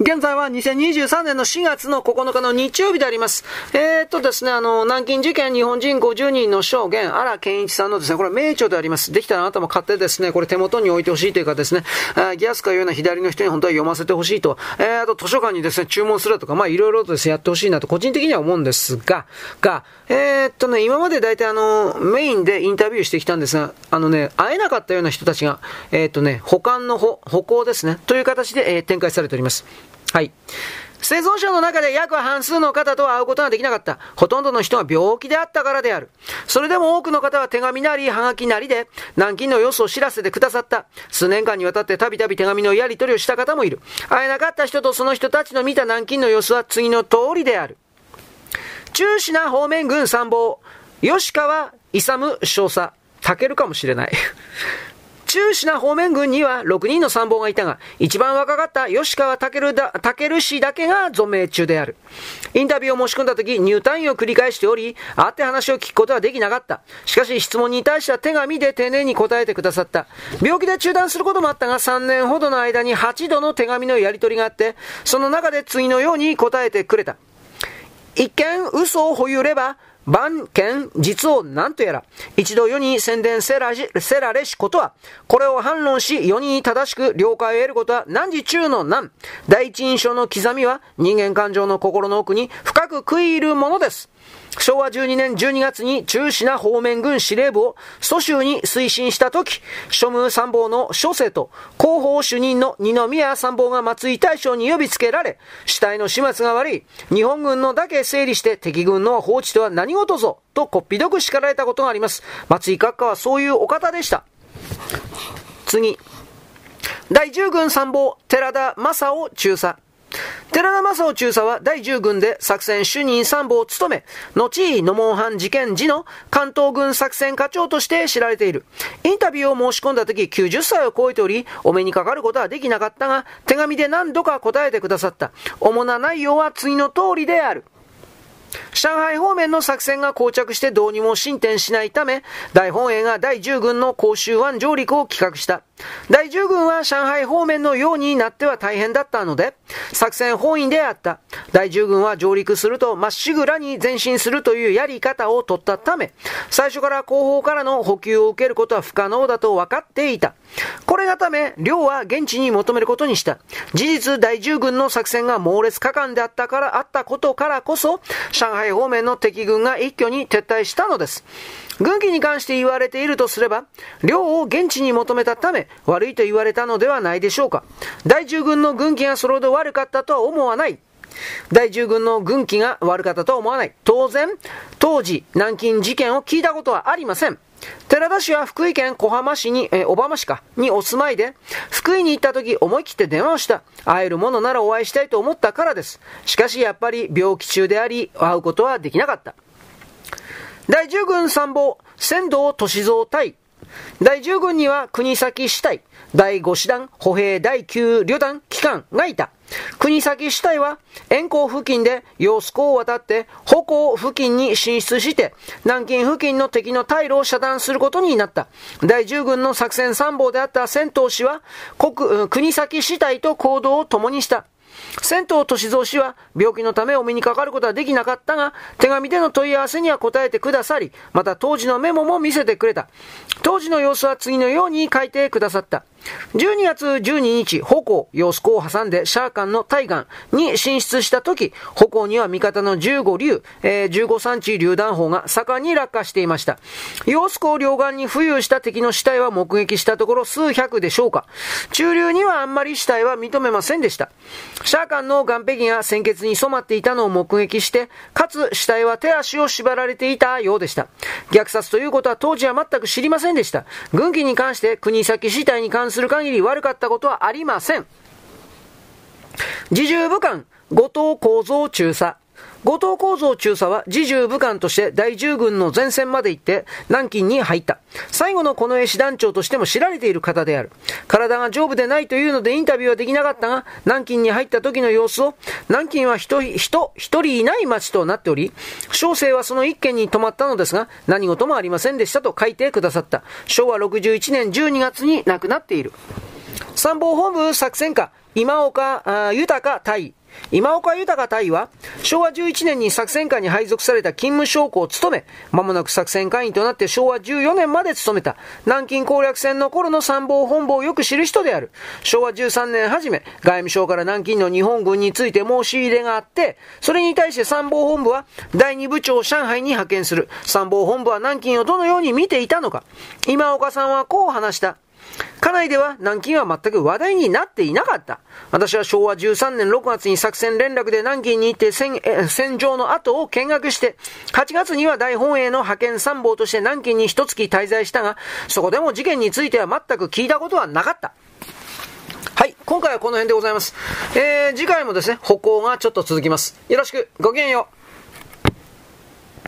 現在は2023年の4月の9日の日曜日であります。えー、っとですね、あの、南京事件日本人50人の証言、荒健一さんのですね、これ名著であります。できたらあなたも買ってですね、これ手元に置いてほしいというかですね、あギアスカいうような左の人に本当は読ませてほしいと、えー、あと図書館にですね、注文するとか、まあいろいろとですね、やってほしいなと個人的には思うんですが、が、えー、っとね、今まで大体あの、メインでインタビューしてきたんですが、あのね、会えなかったような人たちが、えー、っとね、保管の歩、歩行ですね、という形で、えー、展開されております。はい。生存者の中で約半数の方とは会うことができなかった。ほとんどの人は病気であったからである。それでも多くの方は手紙なり、はがきなりで、南京の様子を知らせてくださった。数年間にわたってたびたび手紙のやり取りをした方もいる。会えなかった人とその人たちの見た南京の様子は次の通りである。中止な方面軍参謀、吉川勇少佐、たけるかもしれない。中止な方面軍には6人の参謀がいたが、一番若かった吉川健だ健氏だけが存命中である。インタビューを申し込んだ時、入退院を繰り返しており、会って話を聞くことはできなかった。しかし質問に対しては手紙で丁寧に答えてくださった。病気で中断することもあったが、3年ほどの間に8度の手紙のやり取りがあって、その中で次のように答えてくれた。一見嘘を保有れば、万剣実を何とやら、一度世に宣伝せらせられしことは、これを反論し世に正しく了解を得ることは何時中の何。第一印象の刻みは人間感情の心の奥に深く食い入るものです。昭和12年12月に中止な方面軍司令部を蘇州に推進したとき、庶務参謀の諸生と広報主任の二宮参謀が松井大将に呼びつけられ、死体の始末が悪い、日本軍のだけ整理して敵軍の放置とは何事ぞ、とこっぴどく叱られたことがあります。松井閣下はそういうお方でした。次。第10軍参謀、寺田正夫中佐。寺田正夫中佐は第10軍で作戦主任参謀を務め、後、野門藩事件時の関東軍作戦課長として知られている。インタビューを申し込んだ時90歳を超えており、お目にかかることはできなかったが、手紙で何度か答えてくださった。主な内容は次の通りである。上海方面の作戦が膠着してどうにも進展しないため、大本営が第10軍の甲州湾上陸を企画した。第10軍は上海方面のようになっては大変だったので、作戦本位であった。第10軍は上陸するとまっしぐらに前進するというやり方を取ったため、最初から後方からの補給を受けることは不可能だと分かっていた。これがため、両は現地に求めることにした。事実、第10軍の作戦が猛烈果敢であったから、あったことからこそ、上海方面の敵軍が一挙に撤退したのです。軍機に関して言われているとすれば、両を現地に求めたため、悪いと言われたのではないでしょうか。第10軍の軍機がそれほど悪かったとは思わない。第10軍の軍機が悪かったとは思わない。当然、当時、南京事件を聞いたことはありません。寺田氏は福井県小浜市に、え小浜市か、にお住まいで、福井に行った時思い切って電話をした。会えるものならお会いしたいと思ったからです。しかしやっぱり病気中であり、会うことはできなかった。第10軍参謀、仙道歳三隊。第10軍には国崎死体、第5師団、歩兵第9旅団機関がいた。国崎死体は、遠行付近で洋子湖を渡って、歩行付近に進出して、南京付近の敵の退路を遮断することになった。第10軍の作戦参謀であった戦闘士は、国、国崎死体と行動を共にした。仙頭歳三氏は病気のためお目にかかることはできなかったが、手紙での問い合わせには答えてくださり、また当時のメモも見せてくれた。当時の様子は次のように書いてくださった。12月12日、歩行、様子を挟んでシャーカンの対岸に進出した時、歩行には味方の15流、えー、15産地榴弾砲が盛んに落下していました。様子湖両岸に浮遊した敵の死体は目撃したところ数百でしょうか。中流にはあんまり死体は認めませんでした。シャーカンの岸壁が鮮血に染まっていたのを目撃して、かつ死体は手足を縛られていたようでした。虐殺ということは当時は全く知りませんでした。軍機に関して国先死体に関する限り悪かったことはありません。自重武官、後藤構造中佐。後藤構造中佐は自重武官として第10軍の前線まで行って南京に入った。最後の近衛師団長としても知られている方である。体が丈夫でないというのでインタビューはできなかったが、南京に入った時の様子を、南京は人、人、一人いない町となっており、小生はその一軒に泊まったのですが、何事もありませんでしたと書いてくださった。昭和61年12月に亡くなっている。参謀本部作戦課、今岡豊隊、今岡豊隊は、昭和11年に作戦会に配属された勤務将校を務め、間もなく作戦会員となって昭和14年まで務めた、南京攻略戦の頃の参謀本部をよく知る人である。昭和13年初め、外務省から南京の日本軍について申し入れがあって、それに対して参謀本部は、第二部長を上海に派遣する。参謀本部は南京をどのように見ていたのか。今岡さんはこう話した。家内では南京は全く話題になっていなかった。私は昭和13年6月に作戦連絡で南京に行って戦戦場の後を見学して、8月には大本営の派遣参謀として南京に一月滞在したが、そこでも事件については全く聞いたことはなかった。はい、今回はこの辺でございます。えー、次回もですね、歩行がちょっと続きます。よろしく、ごきげんよう。